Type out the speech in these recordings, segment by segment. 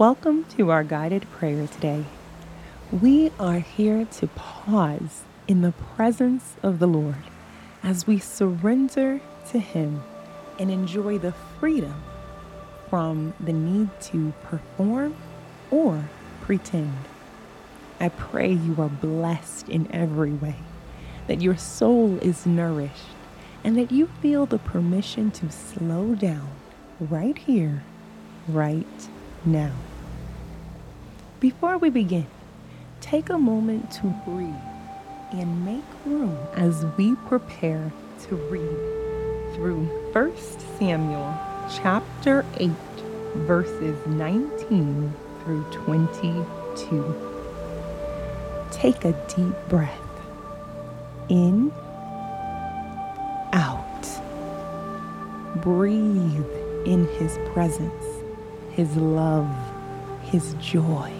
Welcome to our guided prayer today. We are here to pause in the presence of the Lord as we surrender to Him and enjoy the freedom from the need to perform or pretend. I pray you are blessed in every way, that your soul is nourished, and that you feel the permission to slow down right here, right now. Before we begin, take a moment to breathe and make room as we prepare to read through 1 Samuel chapter 8, verses 19 through 22. Take a deep breath in, out. Breathe in His presence, His love, His joy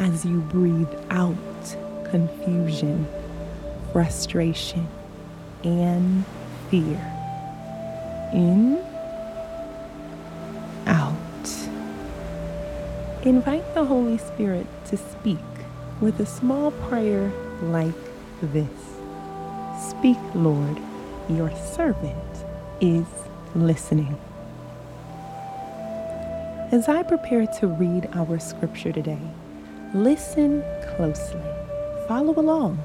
as you breathe out confusion, frustration, and fear. In, out. Invite the Holy Spirit to speak with a small prayer like this Speak, Lord, your servant is listening. As I prepare to read our scripture today, Listen closely, follow along,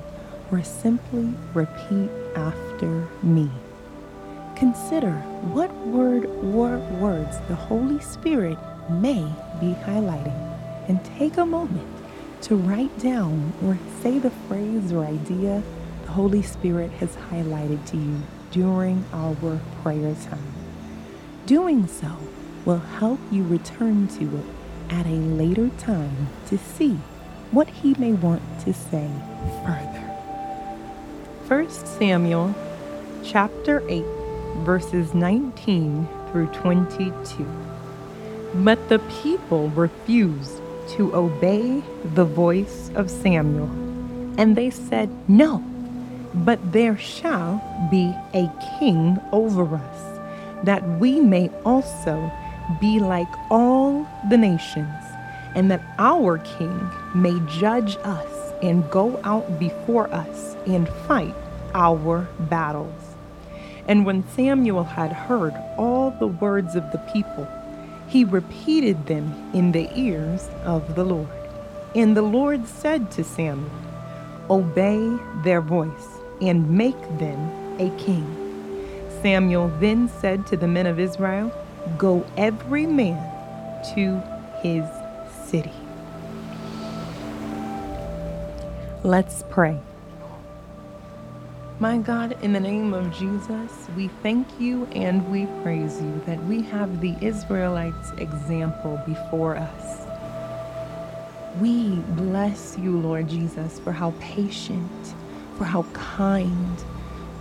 or simply repeat after me. Consider what word or words the Holy Spirit may be highlighting and take a moment to write down or say the phrase or idea the Holy Spirit has highlighted to you during our prayer time. Doing so will help you return to it at a later time to see what he may want to say further. 1 Samuel chapter 8 verses 19 through 22. But the people refused to obey the voice of Samuel, and they said, No, but there shall be a king over us, that we may also be like all the nations, and that our king may judge us and go out before us and fight our battles. And when Samuel had heard all the words of the people, he repeated them in the ears of the Lord. And the Lord said to Samuel, Obey their voice and make them a king. Samuel then said to the men of Israel, Go every man to his city. Let's pray. My God, in the name of Jesus, we thank you and we praise you that we have the Israelites' example before us. We bless you, Lord Jesus, for how patient, for how kind,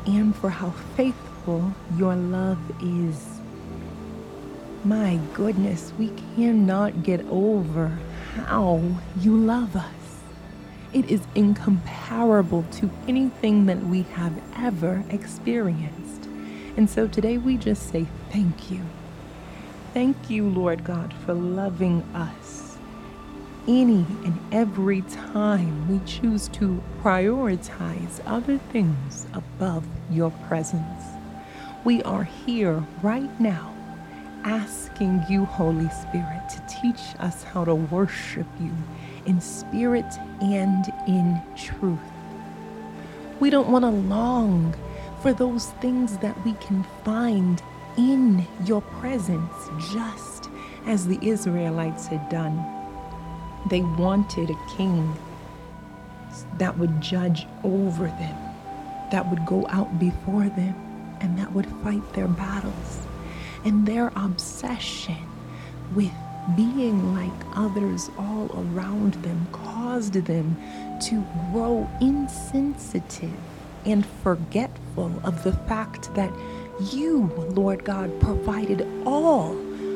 and for how faithful your love is. My goodness, we cannot get over how you love us. It is incomparable to anything that we have ever experienced. And so today we just say thank you. Thank you, Lord God, for loving us. Any and every time we choose to prioritize other things above your presence, we are here right now asking you, Holy Spirit, to teach us how to worship you in spirit and in truth. We don't want to long for those things that we can find in your presence, just as the Israelites had done. They wanted a king that would judge over them, that would go out before them, and that would fight their battles and their obsession with being like others all around them caused them to grow insensitive and forgetful of the fact that you, Lord God, provided all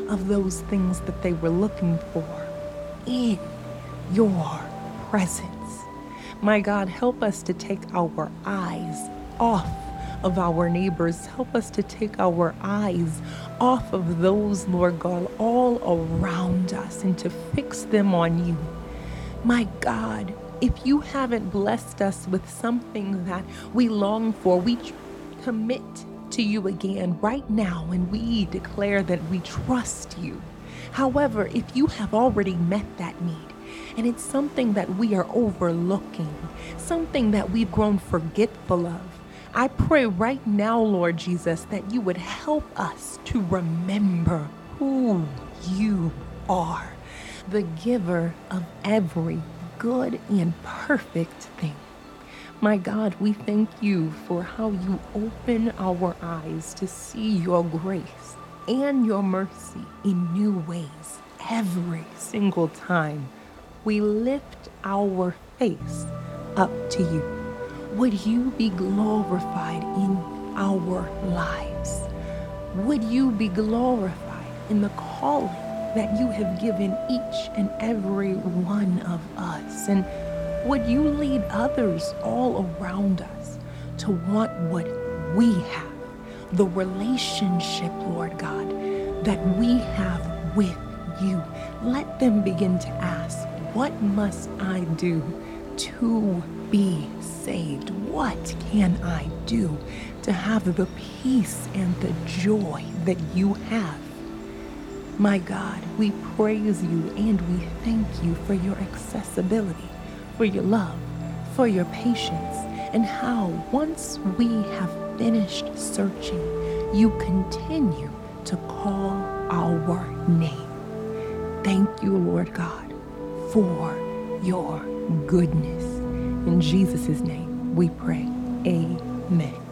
of those things that they were looking for in your presence. My God, help us to take our eyes off of our neighbors. Help us to take our eyes off of those, Lord God, all around us and to fix them on you. My God, if you haven't blessed us with something that we long for, we commit to you again right now and we declare that we trust you. However, if you have already met that need, and it's something that we are overlooking, something that we've grown forgetful of, I pray right now, Lord Jesus, that you would help us to remember who you are, the giver of every good and perfect thing. My God, we thank you for how you open our eyes to see your grace and your mercy in new ways every single time we lift our face up to you. Would you be glorified in our lives? Would you be glorified in the calling that you have given each and every one of us? And would you lead others all around us to want what we have? The relationship, Lord God, that we have with you. Let them begin to ask, What must I do to be saved? What can I do to have the peace and the joy that you have? My God, we praise you and we thank you for your accessibility for your love, for your patience, and how once we have finished searching, you continue to call our name. Thank you, Lord God, for your goodness. In Jesus' name we pray. Amen.